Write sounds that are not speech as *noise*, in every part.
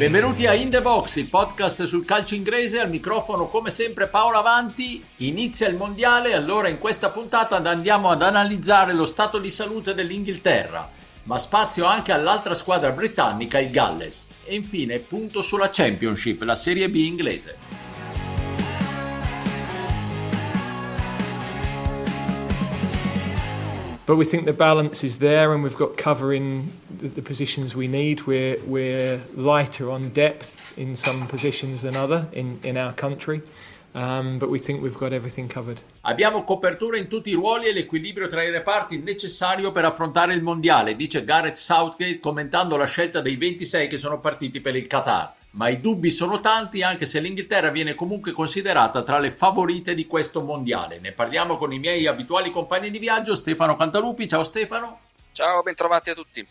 Benvenuti a In The Box, il podcast sul calcio inglese, al microfono come sempre Paolo Avanti, inizia il mondiale, allora in questa puntata andiamo ad analizzare lo stato di salute dell'Inghilterra, ma spazio anche all'altra squadra britannica, il Galles, e infine punto sulla Championship, la Serie B inglese. But we think the balance is there and we've got cover the, positions we need. We're, we're lighter on depth in some positions than other in, in our country. Um, but we think we've got everything covered. Abbiamo copertura in tutti i ruoli e l'equilibrio tra i reparti necessario per affrontare il mondiale, dice Gareth Southgate commentando la scelta dei 26 che sono partiti per il Qatar. Ma i dubbi sono tanti anche se l'Inghilterra viene comunque considerata tra le favorite di questo mondiale. Ne parliamo con i miei abituali compagni di viaggio, Stefano Cantalupi. Ciao Stefano. Ciao, bentrovati a tutti.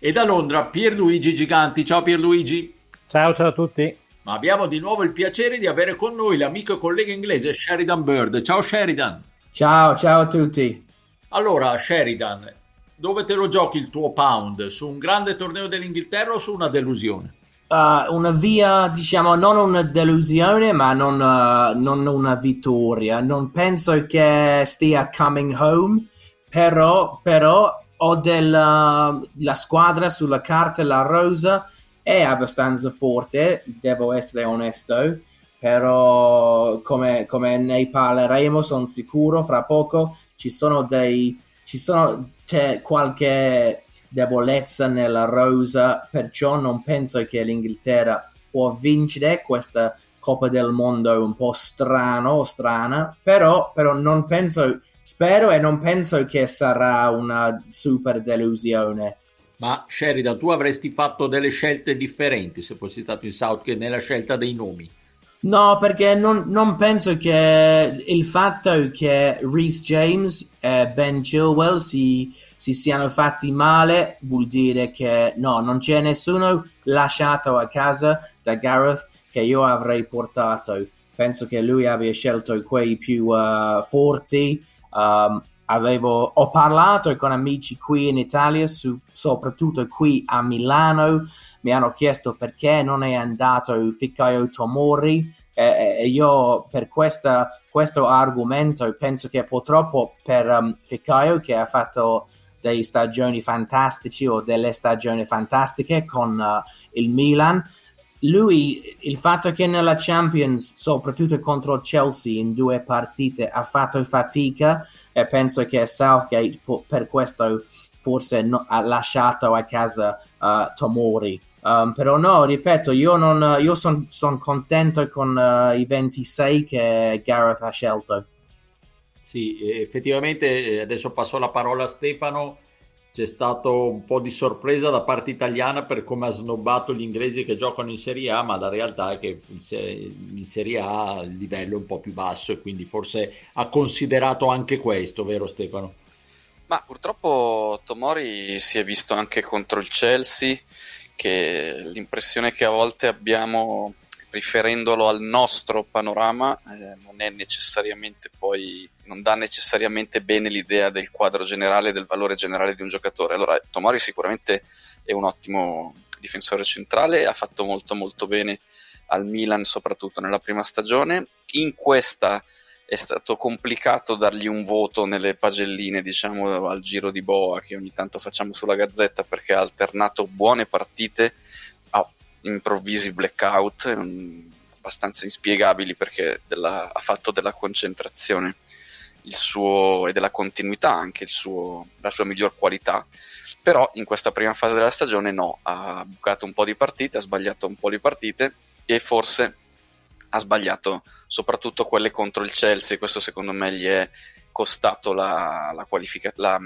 E da Londra Pierluigi Giganti. Ciao Pierluigi. Ciao, ciao a tutti. Ma abbiamo di nuovo il piacere di avere con noi l'amico e collega inglese Sheridan Bird. Ciao Sheridan. Ciao, ciao a tutti. Allora, Sheridan, dove te lo giochi il tuo pound? Su un grande torneo dell'Inghilterra o su una delusione? Uh, una via, diciamo, non una delusione, ma non, uh, non, una vittoria. Non penso che stia coming home, però, però ho della la squadra sulla carta, la rosa, è abbastanza forte, devo essere onesto, però come, come ne parleremo, sono sicuro, fra poco ci sono dei... ci sono c'è qualche debolezza nella rosa, perciò non penso che l'Inghilterra può vincere questa Coppa del Mondo un po' strano strana, però, però non penso, spero e non penso che sarà una super delusione. Ma Sheridan, tu avresti fatto delle scelte differenti se fossi stato in Southgate nella scelta dei nomi? No, perché non, non, penso che il fatto che Reese James e Ben Chilwell si, si, siano fatti male vuol dire che no, non c'è nessuno lasciato a casa da Gareth che io avrei portato. Penso che lui abbia scelto quei più uh, forti. Um, avevo, ho parlato con amici qui in Italia, su, soprattutto qui a Milano, mi hanno chiesto perché non è andato Fikayo Tomori e io per questa, questo argomento penso che purtroppo per um, Fikayo che ha fatto delle stagioni fantastiche o delle stagioni fantastiche con uh, il Milan lui, il fatto che nella Champions, soprattutto contro Chelsea in due partite, ha fatto fatica e penso che Southgate per questo forse no, ha lasciato a casa uh, Tomori. Um, però no, ripeto, io, io sono son contento con uh, i 26 che Gareth ha scelto. Sì, effettivamente eh, adesso passo la parola a Stefano c'è stato un po' di sorpresa da parte italiana per come ha snobbato gli inglesi che giocano in Serie A, ma la realtà è che in Serie A il livello è un po' più basso e quindi forse ha considerato anche questo, vero Stefano? Ma purtroppo Tomori si è visto anche contro il Chelsea, che l'impressione che a volte abbiamo riferendolo al nostro panorama eh, non è necessariamente poi non dà necessariamente bene l'idea del quadro generale del valore generale di un giocatore. Allora Tomori sicuramente è un ottimo difensore centrale ha fatto molto molto bene al Milan soprattutto nella prima stagione. In questa è stato complicato dargli un voto nelle pagelline, diciamo, al giro di boa che ogni tanto facciamo sulla gazzetta perché ha alternato buone partite improvvisi blackout abbastanza inspiegabili perché della, ha fatto della concentrazione suo, e della continuità anche suo, la sua miglior qualità. Però in questa prima fase della stagione no, ha bucato un po' di partite, ha sbagliato un po' di partite e forse ha sbagliato soprattutto quelle contro il Chelsea, questo secondo me gli è costato la, la, qualifica- la,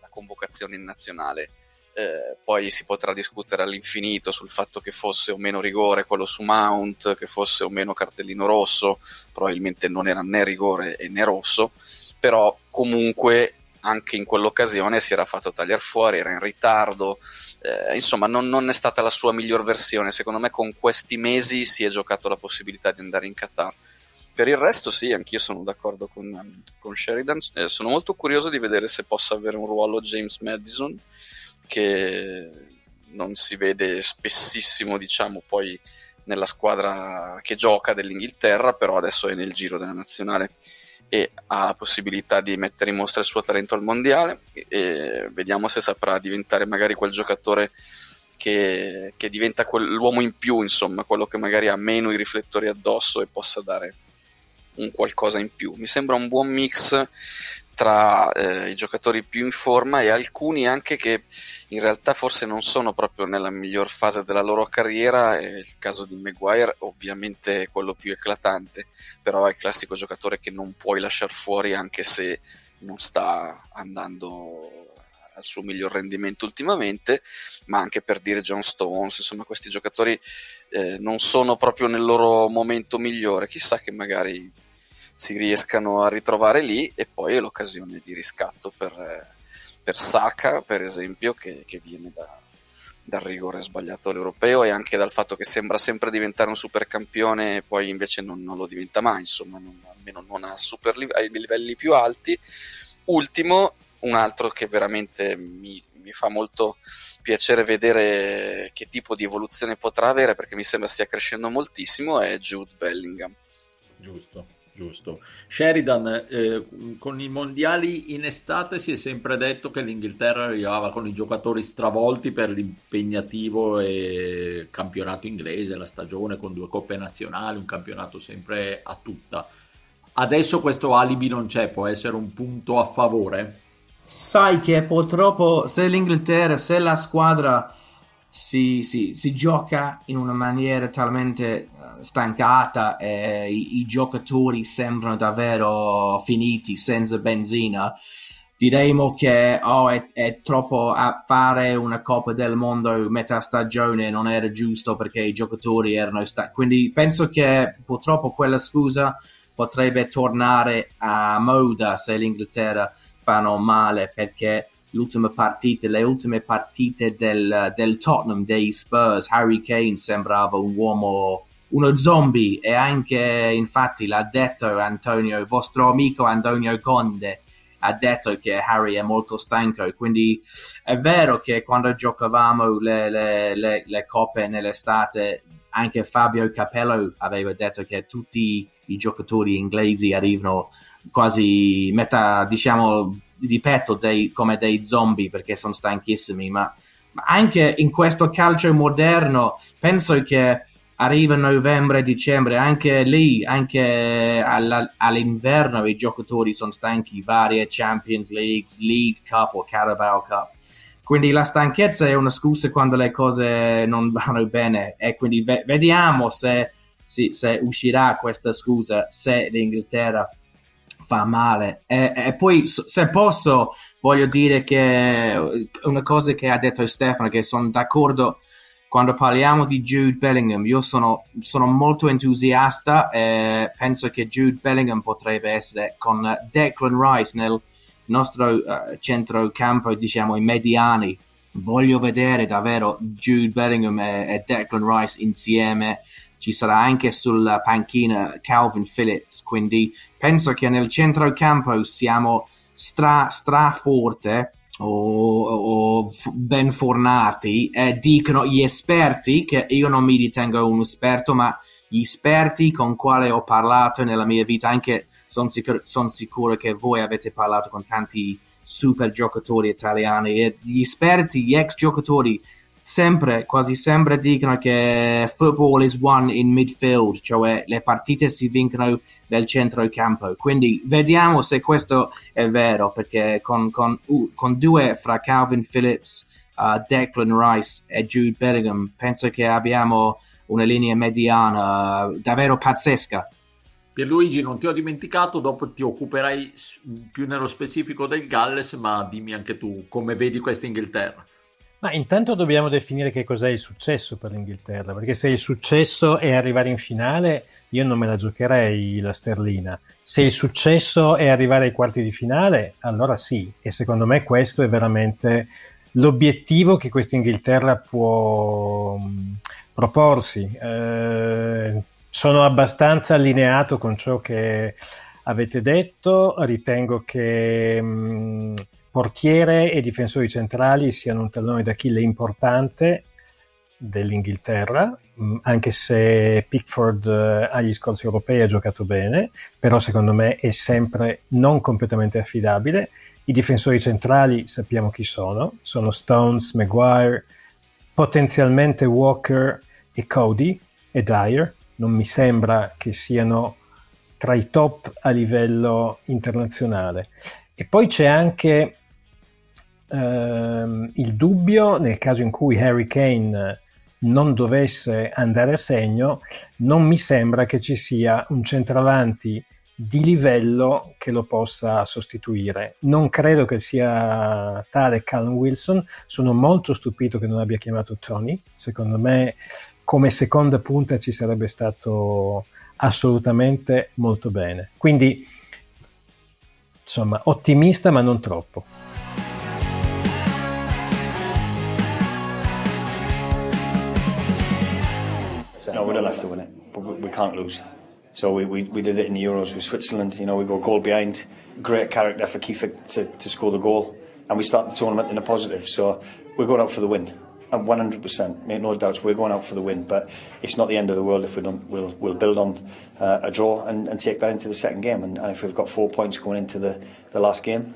la convocazione in nazionale eh, poi si potrà discutere all'infinito sul fatto che fosse o meno rigore quello su Mount, che fosse o meno cartellino rosso, probabilmente non era né rigore né rosso, però comunque anche in quell'occasione si era fatto tagliare fuori, era in ritardo, eh, insomma non, non, è stata la sua miglior versione, secondo me con questi mesi si è giocato la possibilità di andare in Qatar. Per il resto sì, anch'io sono d'accordo con, con Sheridan, eh, sono molto curioso di vedere se possa avere un ruolo James Madison, che non si vede spessissimo, diciamo, poi nella squadra che gioca dell'Inghilterra, però adesso è nel giro della nazionale e ha la possibilità di mettere in mostra il suo talento al mondiale e vediamo se saprà diventare magari quel giocatore che, che diventa l'uomo in più, insomma, quello che magari ha meno i riflettori addosso e possa dare un qualcosa in più. Mi sembra un buon mix tra eh, i giocatori più in forma e alcuni anche che in realtà forse non sono proprio nella miglior fase della loro carriera, il caso di Maguire ovviamente è quello più eclatante, però è il classico giocatore che non puoi lasciare fuori anche se non sta andando al suo miglior rendimento ultimamente, ma anche per dire John Stones, insomma questi giocatori eh, non sono proprio nel loro momento migliore, chissà che magari si riescano a ritrovare lì e poi è l'occasione di riscatto per, per Saka, per esempio, che, che viene da, dal rigore sbagliato all'europeo e anche dal fatto che sembra sempre diventare un supercampione e poi invece non, non lo diventa mai, insomma, non, almeno non a super, ai livelli più alti. Ultimo, un altro che veramente mi, mi, fa molto piacere vedere che tipo di evoluzione potrà avere perché mi sembra stia crescendo moltissimo è Jude Bellingham. Giusto giusto. Sheridan, eh, con i mondiali in estate si è sempre detto che l'Inghilterra arrivava con i giocatori stravolti per l'impegnativo campionato inglese, la stagione con due coppe nazionali, un campionato sempre a tutta. Adesso questo alibi non c'è, può essere un punto a favore? Sai che purtroppo se l'Inghilterra, se la squadra si, si, si gioca in una maniera talmente stancata e i, i giocatori sembrano davvero finiti senza benzina diremo che oh, è, è, troppo a fare una Coppa del Mondo metà stagione non era giusto perché i giocatori erano stanchi. Quindi penso che purtroppo quella scusa potrebbe tornare a moda se l'Inghilterra fanno male perché l'ultima partita, le ultime partite del, del Tottenham, dei Spurs, Harry Kane sembrava un uomo uno zombie. E anche infatti l'ha detto Antonio, il vostro amico Antonio Conde ha detto che Harry è molto stanco. Quindi è vero che quando giocavamo le, le, le, le coppe nell'estate anche Fabio Capello aveva detto che tutti i giocatori inglesi arrivano quasi metà diciamo ripeto dei, come dei zombie perché sono stanchissimi ma, ma anche in questo calcio moderno penso che arriva novembre, dicembre, anche lì, anche alla, all'inverno i giocatori sono stanchi, varie Champions League, League Cup o Carabao Cup. Quindi la stanchezza è una scusa quando le cose non vanno bene e quindi ve- vediamo se, se, se, uscirà questa scusa, se l'Inghilterra fa male. E, e poi se posso voglio dire che una cosa che ha detto Stefano, che sono d'accordo quando parliamo di Jude Bellingham, io sono, sono molto entusiasta e penso che Jude Bellingham potrebbe essere con Declan Rice nel nostro uh, centrocampo, diciamo, i mediani. Voglio vedere davvero Jude Bellingham e, e Declan Rice insieme. Ci sarà anche sulla panchina Calvin Phillips, quindi penso che nel centrocampo siamo stra, stra forte o, o ben fornati eh, dicono gli esperti che io non mi ritengo un esperto ma gli esperti con quali ho parlato nella mia vita anche sono sicuro, son sicuro che voi avete parlato con tanti super giocatori italiani e gli esperti, gli ex giocatori sempre, quasi sempre dicono che football is won in midfield, cioè le partite si vincono nel centro del campo. Quindi vediamo se questo è vero, perché con, con, uh, con due fra Calvin Phillips, uh, Declan Rice e Jude Bellingham, penso che abbiamo una linea mediana uh, davvero pazzesca. Pierluigi, non ti ho dimenticato, dopo ti occuperai più nello specifico del Galles, ma dimmi anche tu come vedi questa Inghilterra. Ma intanto dobbiamo definire che cos'è il successo per l'Inghilterra, perché se il successo è arrivare in finale, io non me la giocherei la sterlina. Se il successo è arrivare ai quarti di finale, allora sì, e secondo me questo è veramente l'obiettivo che questa Inghilterra può mh, proporsi. Eh, sono abbastanza allineato con ciò che avete detto, ritengo che mh, portiere e difensori centrali siano un tallone d'Achille importante dell'Inghilterra, mm, anche se Pickford eh, agli scorsi europei ha giocato bene, però secondo me è sempre non completamente affidabile. I difensori centrali sappiamo chi sono, sono Stones, Maguire, potenzialmente Walker e Cody e Dyer. Non mi sembra che siano tra i top a livello internazionale. E poi c'è anche ehm, il dubbio nel caso in cui Harry Kane non dovesse andare a segno, non mi sembra che ci sia un centravanti di livello che lo possa sostituire. Non credo che sia tale Callum Wilson, sono molto stupito che non abbia chiamato Tony, secondo me come seconda punta ci sarebbe stato assolutamente molto bene. Quindi insomma ottimista ma non troppo. No, we don't have to win it, we can't lose. So we, we, we did it in the Euros with Switzerland. You know, we go goal behind. Great character for Kiefer to, to score the goal. And we start the tournament in a positive. So we're going out for the win. And 100%, make no doubts, we're going out for the win. But it's not the end of the world if we don't. We'll, we'll build on uh, a draw and, and take that into the second game. And, and if we've got four points going into the, the last game,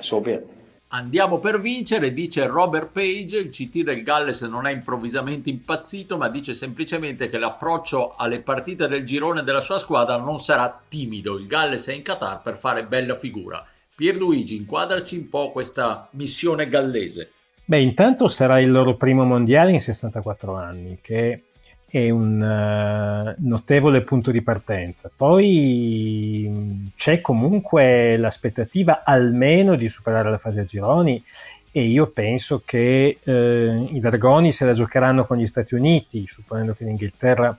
so be it. Andiamo per vincere, dice Robert Page, il CT del Galles non è improvvisamente impazzito, ma dice semplicemente che l'approccio alle partite del girone della sua squadra non sarà timido. Il Galles è in Qatar per fare bella figura. Pierluigi, inquadraci un po' questa missione gallese. Beh, intanto sarà il loro primo mondiale in 64 anni, che è un uh, notevole punto di partenza. Poi c'è comunque l'aspettativa almeno di superare la fase a gironi e io penso che eh, i Dragoni se la giocheranno con gli Stati Uniti, supponendo che l'Inghilterra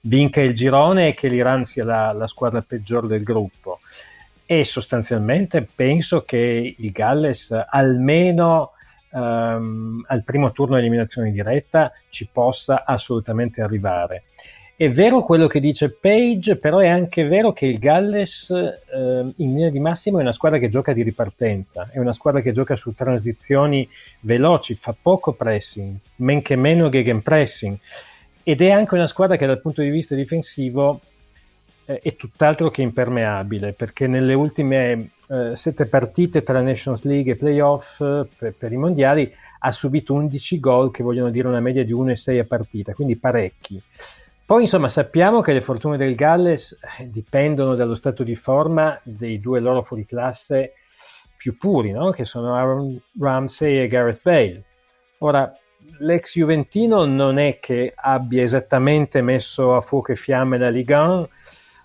vinca il girone e che l'Iran sia la, la squadra peggiore del gruppo. E sostanzialmente penso che il Galles almeno um, al primo turno eliminazione diretta ci possa assolutamente arrivare. È vero quello che dice Page, però è anche vero che il Galles eh, in linea di massimo è una squadra che gioca di ripartenza, è una squadra che gioca su transizioni veloci, fa poco pressing, men che meno gegenpressing ed è anche una squadra che dal punto di vista difensivo eh, è tutt'altro che impermeabile, perché nelle ultime eh, sette partite tra Nations League e playoff eh, per, per, i mondiali ha subito 11 gol che vogliono dire una media di 1,6 a partita, quindi parecchi. Poi insomma sappiamo che le fortune del Galles eh, dipendono dallo stato di forma dei due loro fuoriclasse più puri, no? che sono Aaron Ramsey e Gareth Bale. Ora, l'ex Juventino non è che abbia esattamente messo a fuoco e fiamme la Ligue 1,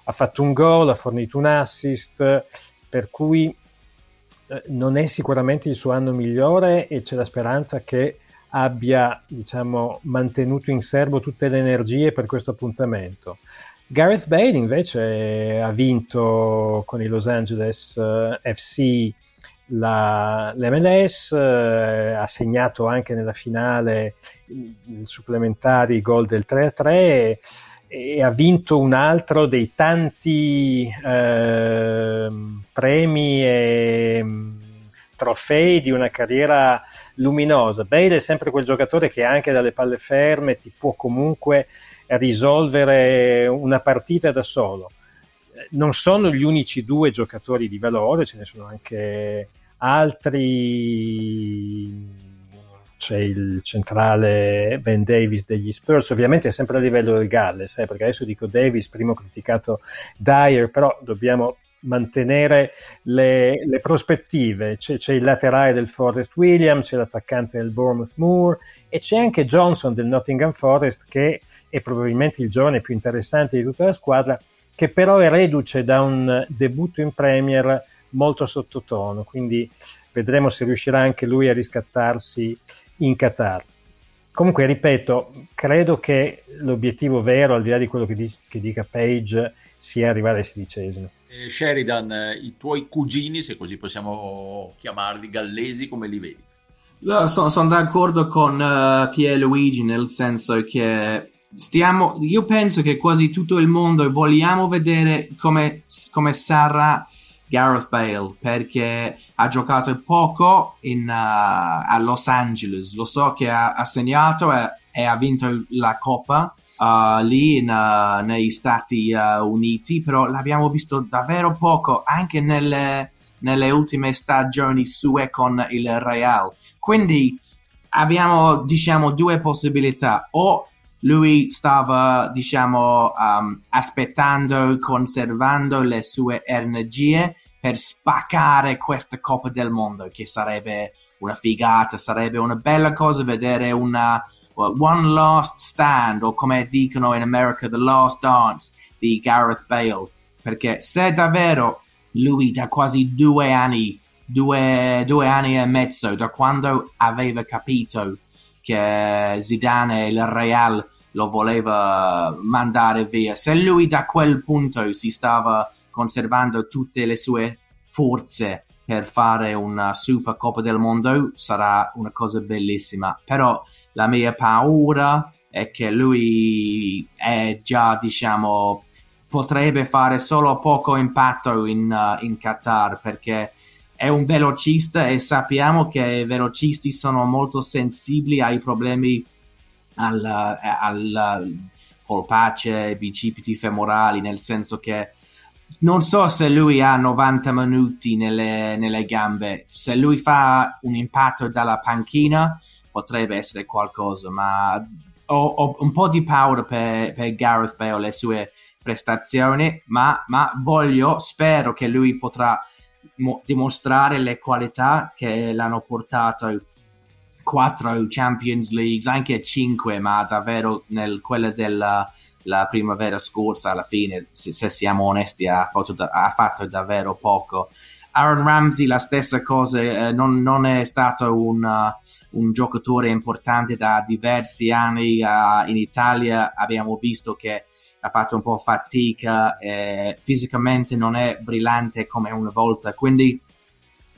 ha fatto un gol, ha fornito un assist, per cui eh, non è sicuramente il suo anno migliore e c'è la speranza che abbia diciamo, mantenuto in serbo tutte le energie per questo appuntamento. Gareth Bale invece ha vinto con i Los Angeles uh, eh, FC la, l'MLS, eh, ha segnato anche nella finale i supplementari gol del 3-3 e ha vinto un altro dei tanti eh, premi e mm, trofei di una carriera luminosa. Bale è sempre quel giocatore che anche dalle palle ferme ti può comunque risolvere una partita da solo. Non sono gli unici due giocatori di valore, ce ne sono anche altri c'è il centrale Ben Davis degli Spurs, ovviamente sempre a livello del Galles, eh, perché adesso dico Davis, primo criticato Dyer, però dobbiamo mantenere le, le prospettive. C'è, c'è, il laterale del Forest Williams, c'è l'attaccante del Bournemouth Moore e c'è anche Johnson del Nottingham Forest che è probabilmente il giovane più interessante di tutta la squadra, che però è reduce da un debutto in Premier molto sottotono, quindi vedremo se riuscirà anche lui a riscattarsi in Qatar. Comunque, ripeto, credo che l'obiettivo vero, al di là di quello che, dice, che dica Page, sia arrivare ai sedicesimi. Eh, Sheridan, i tuoi cugini, se così possiamo chiamarli, gallesi, come li vedi? No, sono, sono, d'accordo con uh, Pierluigi nel senso che stiamo, io penso che quasi tutto il mondo vogliamo vedere come, come sarà Gareth Bale perché ha giocato poco in, uh, a Los Angeles. Lo so che ha, ha segnato e, e, ha vinto la Coppa uh, lì in, uh, negli Stati Uniti, però l'abbiamo visto davvero poco anche nelle, nelle ultime stagioni sue con il Real. Quindi abbiamo diciamo due possibilità o lui stava, diciamo, um, aspettando, conservando le sue energie per spaccare questa Coppa del Mondo, che sarebbe una figata, sarebbe una bella cosa vedere una One Last Stand, o come dicono in America, The Last Dance di Gareth Bale, perché se davvero lui da quasi due anni, due, due anni e mezzo, da quando aveva capito che Zidane e il Real lo voleva mandare via. Se lui da quel punto si stava conservando tutte le sue forze per fare una Super Coppa del Mondo, sarà una cosa bellissima. Però la mia paura è che lui è già, diciamo, potrebbe fare solo poco impatto in, uh, in Qatar perché è un velocista e sappiamo che i velocisti sono molto sensibili ai problemi al, al polpace, bicipiti femorali, nel senso che non so se lui ha 90 minuti nelle, nelle, gambe, se lui fa un impatto dalla panchina potrebbe essere qualcosa, ma ho, ho un po' di paura per, per Gareth Bale e le sue prestazioni, ma, ma voglio, spero che lui potrà mo- dimostrare le qualità che l'hanno portato quattro Champions League, anche cinque, ma davvero nel, quella della primavera scorsa, alla fine, se, se siamo onesti, ha fatto, ha fatto, davvero poco. Aaron Ramsey la stessa cosa, eh, non, non, è stato un, uh, un, giocatore importante da diversi anni uh, in Italia, abbiamo visto che ha fatto un po' fatica, eh, fisicamente non è brillante come una volta, quindi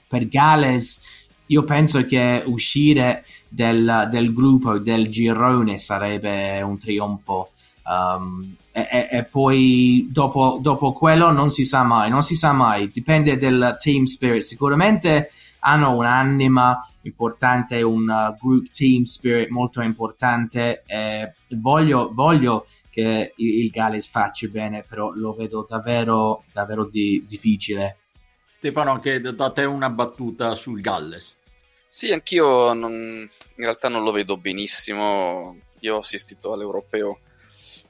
per Gales io penso che uscire del, del gruppo, del girone sarebbe un trionfo. Um, e, e, poi dopo, dopo, quello non si sa mai, non si sa mai, dipende dal team spirit. Sicuramente hanno un'anima importante, un uh, group team spirit molto importante. E voglio, voglio che il, Galles faccia bene, però lo vedo davvero, davvero di, difficile. Stefano, anche da te una battuta sul Galles. Sì, anch'io non, in realtà non lo vedo benissimo. Io ho assistito all'europeo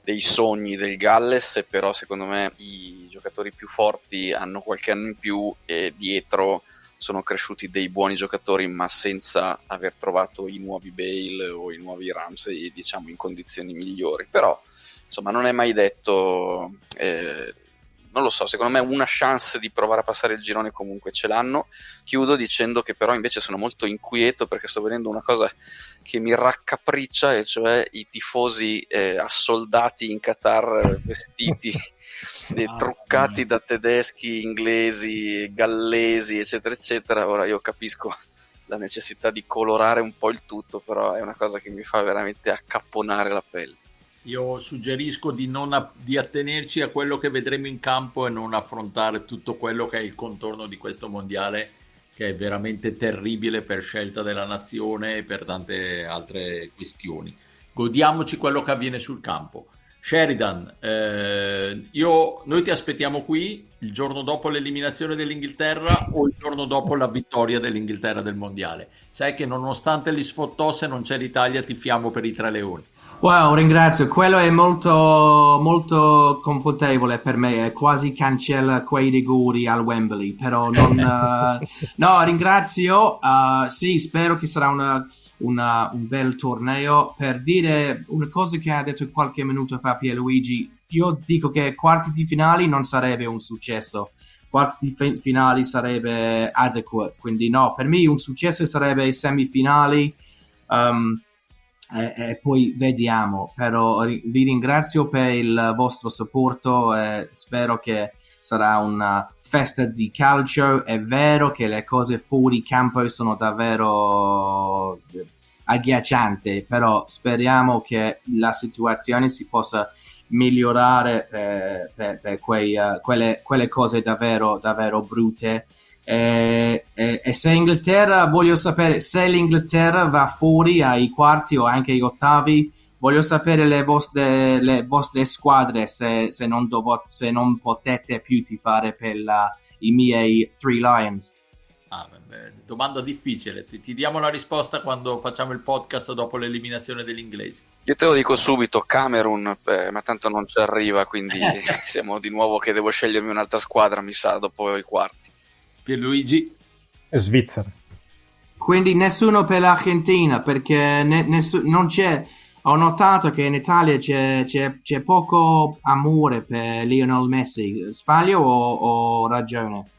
dei sogni del Galles, però secondo me i giocatori più forti hanno qualche anno in più e dietro sono cresciuti dei buoni giocatori, ma senza aver trovato i nuovi Bale o i nuovi Ramsey, diciamo, in condizioni migliori. Però, insomma, non è mai detto. Eh, non lo so, secondo me una chance di provare a passare il girone comunque ce l'hanno. Chiudo dicendo che però invece sono molto inquieto perché sto vedendo una cosa che mi raccapriccia e cioè i tifosi eh, assoldati in Qatar vestiti *laughs* e truccati da tedeschi, inglesi, gallesi, eccetera, eccetera. Ora io capisco la necessità di colorare un po' il tutto, però è una cosa che mi fa veramente accapponare la pelle. Io suggerisco di, non, di attenerci a quello che vedremo in campo e non affrontare tutto quello che è il contorno di questo mondiale, che è veramente terribile per scelta della nazione e per tante altre questioni. Godiamoci quello che avviene sul campo. Sheridan, eh, io, noi ti aspettiamo qui il giorno dopo l'eliminazione dell'Inghilterra o il giorno dopo la vittoria dell'Inghilterra del mondiale. Sai che nonostante gli sfottò, se non c'è l'Italia, tifiamo per i tre leoni. Wow, ringrazio. Quello è molto, molto confortevole per me. È quasi cancella quei rigori al Wembley, però non. uh, *laughs* no, ringrazio. Uh, sì, spero che sarà una, una, un bel torneo. Per dire una cosa che ha detto qualche minuto fa Pierluigi, io dico che quarti di finali non sarebbe un successo. Quarti di finali sarebbe adequate. Quindi, no, per me un successo sarebbe semifinali. Um, e, e poi vediamo. Però vi ringrazio per il vostro supporto e spero che sarà una festa di calcio. È vero che le cose fuori campo sono davvero agghiaccianti, però speriamo che la situazione si possa migliorare per, per, per quei, uh, quelle, quelle, cose davvero, davvero brutte. E, e, e, se Inghilterra, voglio sapere se l'Inghilterra va fuori ai quarti o anche ai ottavi, voglio sapere le vostre, le vostre squadre se, se, non dovo, se non potete più tifare per la, i miei Three Lions. Ah, beh, domanda difficile, ti, ti, diamo la risposta quando facciamo il podcast dopo l'eliminazione degli inglesi. Io te lo dico subito, Camerun, eh, ma tanto non ci arriva, quindi *laughs* siamo di nuovo che devo scegliermi un'altra squadra, mi sa, dopo i quarti. Pierluigi? Svizzera. Quindi nessuno per l'Argentina, perché ne, nessu- non c'è... Ho notato che in Italia c'è, c'è, c'è poco amore per Lionel Messi. Sbaglio o ho ragione?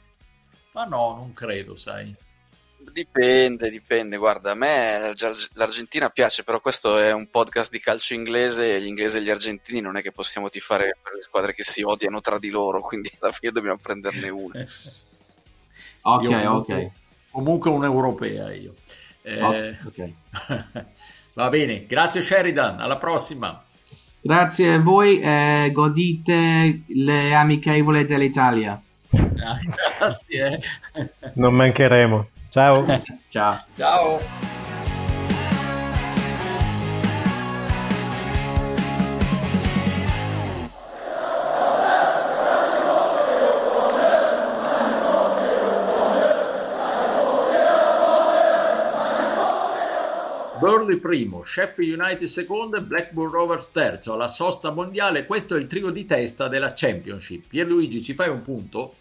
Ma no, non credo, sai. Dipende, dipende. Guarda, a me l'Argentina piace, però questo è un podcast di calcio inglese e gli inglesi e gli argentini non è che possiamo tifare per le squadre che si odiano tra di loro, quindi alla fine dobbiamo prenderne una. *laughs* ok, io ok. Comunque un'europea io. Eh, ok. *laughs* Va bene, grazie Sheridan, alla prossima. Grazie a voi, eh, godite le amichevole dell'Italia. Ah, *laughs* grazie. Non mancheremo. Ciao. *laughs* Ciao. Ciao. Burnley primo, Sheffield United secondo e Blackburn Rovers terzo alla sosta mondiale. Questo è il trio di testa della Championship. Pierluigi, ci fai un punto?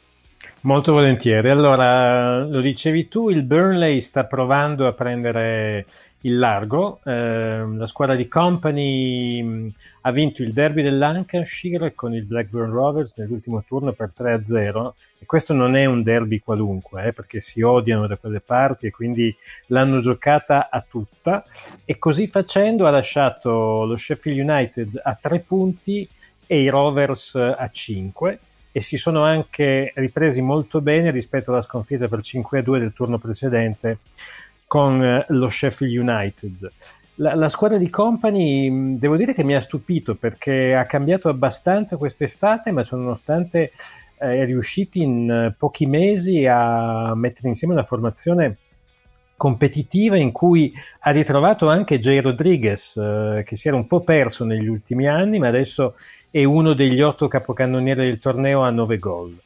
Molto volentieri. Allora, lo dicevi tu, il Burnley sta provando a prendere il largo. Eh, la squadra di Company mh, ha vinto il derby dell'Lancashire con il Blackburn Rovers nell'ultimo turno per 3-0 e questo non è un derby qualunque eh, perché si odiano da quelle parti e quindi l'hanno giocata a tutta. E così facendo ha lasciato lo Sheffield United a 3 punti e i Rovers a 5 e si sono anche ripresi molto bene rispetto alla sconfitta per 5-2 del turno precedente con eh, lo Sheffield United. La, la, squadra di Company devo dire che mi ha stupito perché ha cambiato abbastanza quest'estate, ma nonostante eh, è riusciti in eh, pochi mesi a mettere insieme una formazione competitiva in cui ha ritrovato anche Jay Rodriguez eh, che si era un po' perso negli ultimi anni ma adesso è uno degli otto capocannonieri del torneo a nove gol.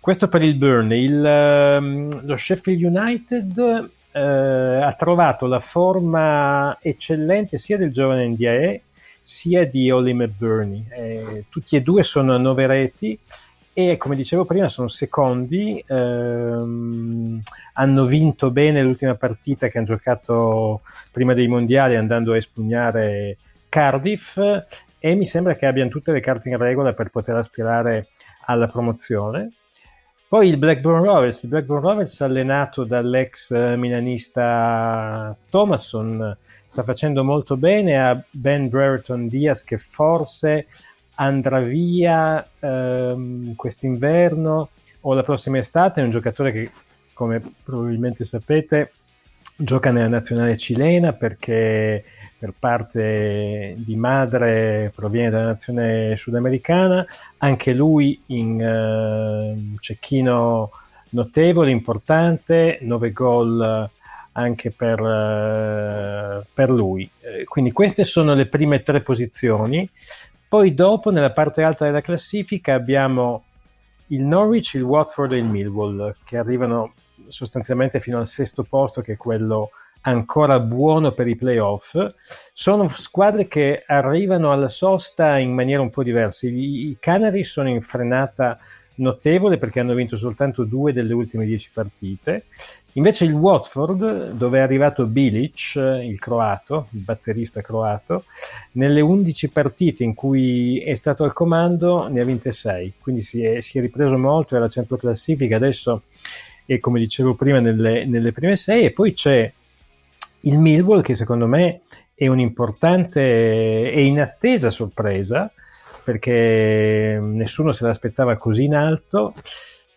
Questo per il Burnley. Il, ehm, lo Sheffield United eh, ha trovato la forma eccellente sia del giovane NDAE sia di Oli McBurney. Eh, tutti e due sono a nove reti e come dicevo prima sono secondi, ehm, hanno vinto bene l'ultima partita che hanno giocato prima dei mondiali andando a espugnare Cardiff e mi sembra che abbiano tutte le carte in regola per poter aspirare alla promozione. Poi il Blackburn Rovers, il Blackburn Rovers allenato dall'ex milanista Thomason. Sta facendo molto bene, ha Ben Brereton Diaz che forse andrà via ehm, quest'inverno o la prossima estate, è un giocatore che come probabilmente sapete gioca nella nazionale cilena perché per parte di madre proviene dalla nazione sudamericana, anche lui in uh, cecchino notevole, importante, 9 gol anche per, uh, per lui. Eh, quindi queste sono le prime tre posizioni. Poi dopo, nella parte alta della classifica, abbiamo il Norwich, il Watford e il Millwall, che arrivano sostanzialmente fino al sesto posto, che è quello ancora buono per i playoff. Sono squadre che arrivano alla sosta in maniera un po' diversa. I, i Canari sono in frenata notevole perché hanno vinto soltanto due delle ultime dieci partite. Invece il Watford, dove è arrivato Bilic, il croato, il batterista croato, nelle 11 partite in cui è stato al comando ne ha vinte 6, quindi si è, si è ripreso molto, era centro classifica, adesso è come dicevo prima nelle, nelle prime 6 e poi c'è il Millwall che secondo me è un'importante e inattesa sorpresa perché nessuno se l'aspettava così in alto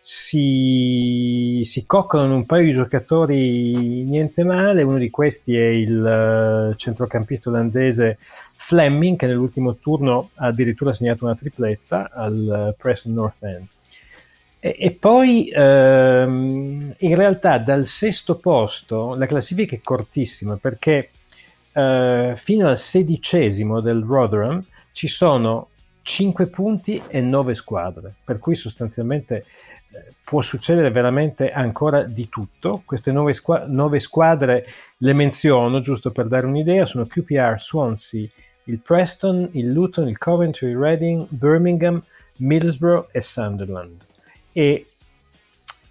si, si coccolano un paio di giocatori niente male, uno di questi è il uh, centrocampista olandese Fleming che nell'ultimo turno ha addirittura segnato una tripletta al uh, Preston North End. E, e poi ehm, in realtà dal sesto posto la classifica è cortissima perché eh, fino al sedicesimo del Rotherham ci sono 5 punti e 9 squadre, per cui sostanzialmente può succedere veramente ancora di tutto. Queste nuove, squ- nuove squadre le menziono giusto per dare un'idea: sono QPR, Swansea, il Preston, il Luton, il Coventry, il Reading, Birmingham, Middlesbrough e Sunderland. E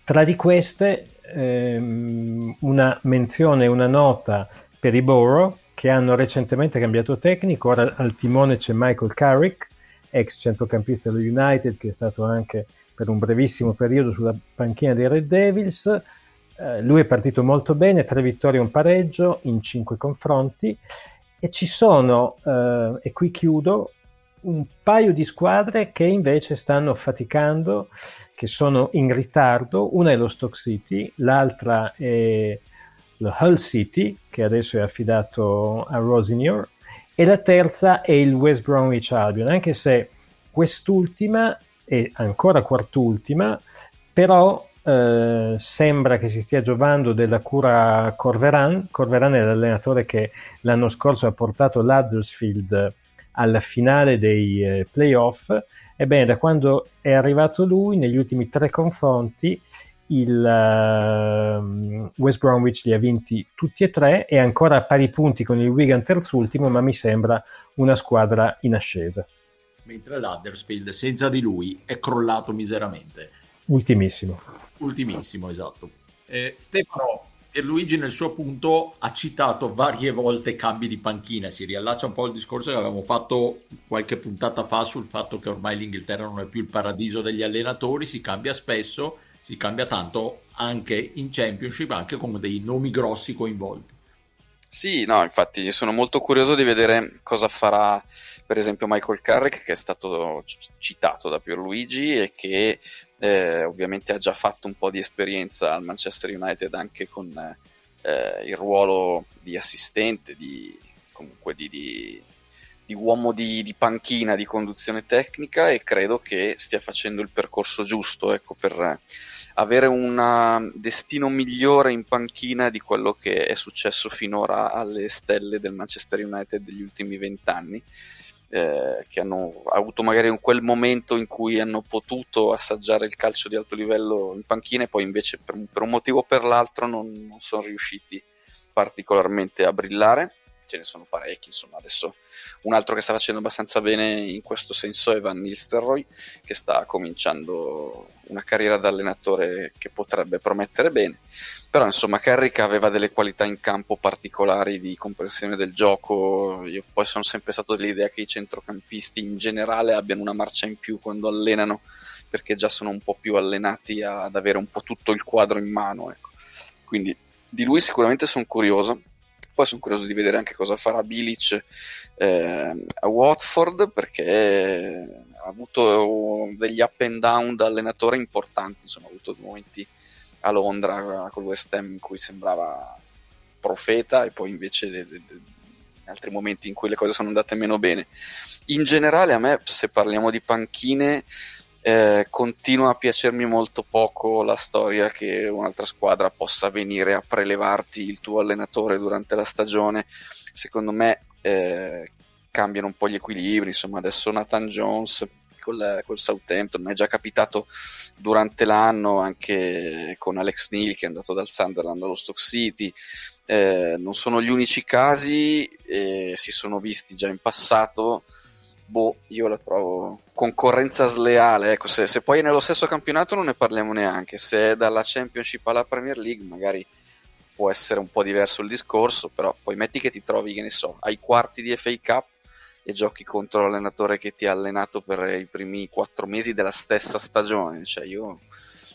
tra di queste ehm, una menzione, una nota per i Borough che hanno recentemente cambiato tecnico, ora al timone c'è Michael Carrick, ex centrocampista dello United che è stato anche per un brevissimo periodo sulla panchina dei Red Devils. Eh, lui è partito molto bene, tre vittorie e un pareggio in cinque confronti e ci sono, eh, e qui chiudo, un paio di squadre che invece stanno faticando, che sono in ritardo. Una è lo Stock City, l'altra è lo Hull City, che adesso è affidato a Rosignor, e la terza è il West Bromwich Albion, anche se quest'ultima è ancora quart'ultima, però eh, sembra che si stia giovando della cura Corveran. Corveran è l'allenatore che l'anno scorso ha portato l'Huddersfield alla finale dei eh, playoff. Ebbene, da quando è arrivato lui, negli ultimi tre confronti, il uh, West Bromwich li ha vinti tutti e tre, è ancora a pari punti con il Wigan terzultimo, ma mi sembra una squadra in ascesa mentre l'Huddersfield senza di lui è crollato miseramente. Ultimissimo. Ultimissimo, esatto. Eh, Stefano Pierluigi nel suo punto ha citato varie volte cambi di panchina, si riallaccia un po' al discorso che avevamo fatto qualche puntata fa sul fatto che ormai l'Inghilterra non è più il paradiso degli allenatori, si cambia spesso, si cambia tanto anche in Championship, anche con dei nomi grossi coinvolti. Sì, no, infatti sono molto curioso di vedere cosa farà per esempio Michael Carrick che è stato citato da Pierluigi e che eh, ovviamente ha già fatto un po' di esperienza al Manchester United anche con eh, il ruolo di assistente, di, comunque di, di, di uomo di, panchina, di conduzione tecnica e credo che stia facendo il percorso giusto ecco, per avere un uh, destino migliore in panchina di quello che è successo finora alle stelle del Manchester United degli ultimi vent'anni. Eh, che hanno avuto magari quel momento in cui hanno potuto assaggiare il calcio di alto livello in panchina e poi invece per, per un motivo o per l'altro non, non sono riusciti particolarmente a brillare ce ne sono parecchi, insomma, adesso un altro che sta facendo abbastanza bene in questo senso è Van Nistelrooy, che sta cominciando una carriera da allenatore che potrebbe promettere bene, però insomma Carrick aveva delle qualità in campo particolari di comprensione del gioco, io poi sono sempre stato dell'idea che i centrocampisti in generale abbiano una marcia in più quando allenano, perché già sono un po' più allenati ad avere un po' tutto il quadro in mano, ecco. quindi di lui sicuramente sono curioso poi sono curioso di vedere anche cosa farà Bilic eh, a Watford perché ha avuto degli up and down da allenatore importanti, insomma, ha avuto momenti a Londra con West Ham in cui sembrava profeta e poi invece de, de, de, altri momenti in cui le cose sono andate meno bene. In generale a me, se parliamo di panchine, eh, continua a piacermi molto poco la storia che un'altra squadra possa venire a prelevarti il tuo allenatore durante la stagione. Secondo me eh, cambiano un po' gli equilibri. Insomma, adesso Nathan Jones col, col Southampton, è già capitato durante l'anno anche con Alex Neal che è andato dal Sunderland allo Stock City. Eh, non sono gli unici casi, eh, si sono visti già in passato boh, io la trovo concorrenza sleale. Ecco, se, se, poi è nello stesso campionato non ne parliamo neanche. Se è dalla Championship alla Premier League, magari può essere un po' diverso il discorso, però poi metti che ti trovi, che ne so, ai quarti di FA Cup e giochi contro l'allenatore che ti ha allenato per i primi quattro mesi della stessa stagione. Cioè, io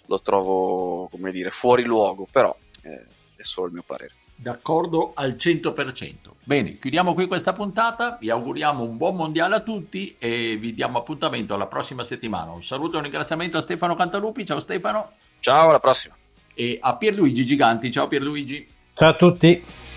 lo trovo, come dire, fuori luogo, però eh, è solo il mio parere. D'accordo al 100%. Bene, chiudiamo qui questa puntata, vi auguriamo un buon mondiale a tutti e vi diamo appuntamento alla prossima settimana. Un saluto e un ringraziamento a Stefano Cantalupi, ciao Stefano. Ciao, alla prossima. E a Pierluigi Giganti, ciao Pierluigi. Ciao a tutti.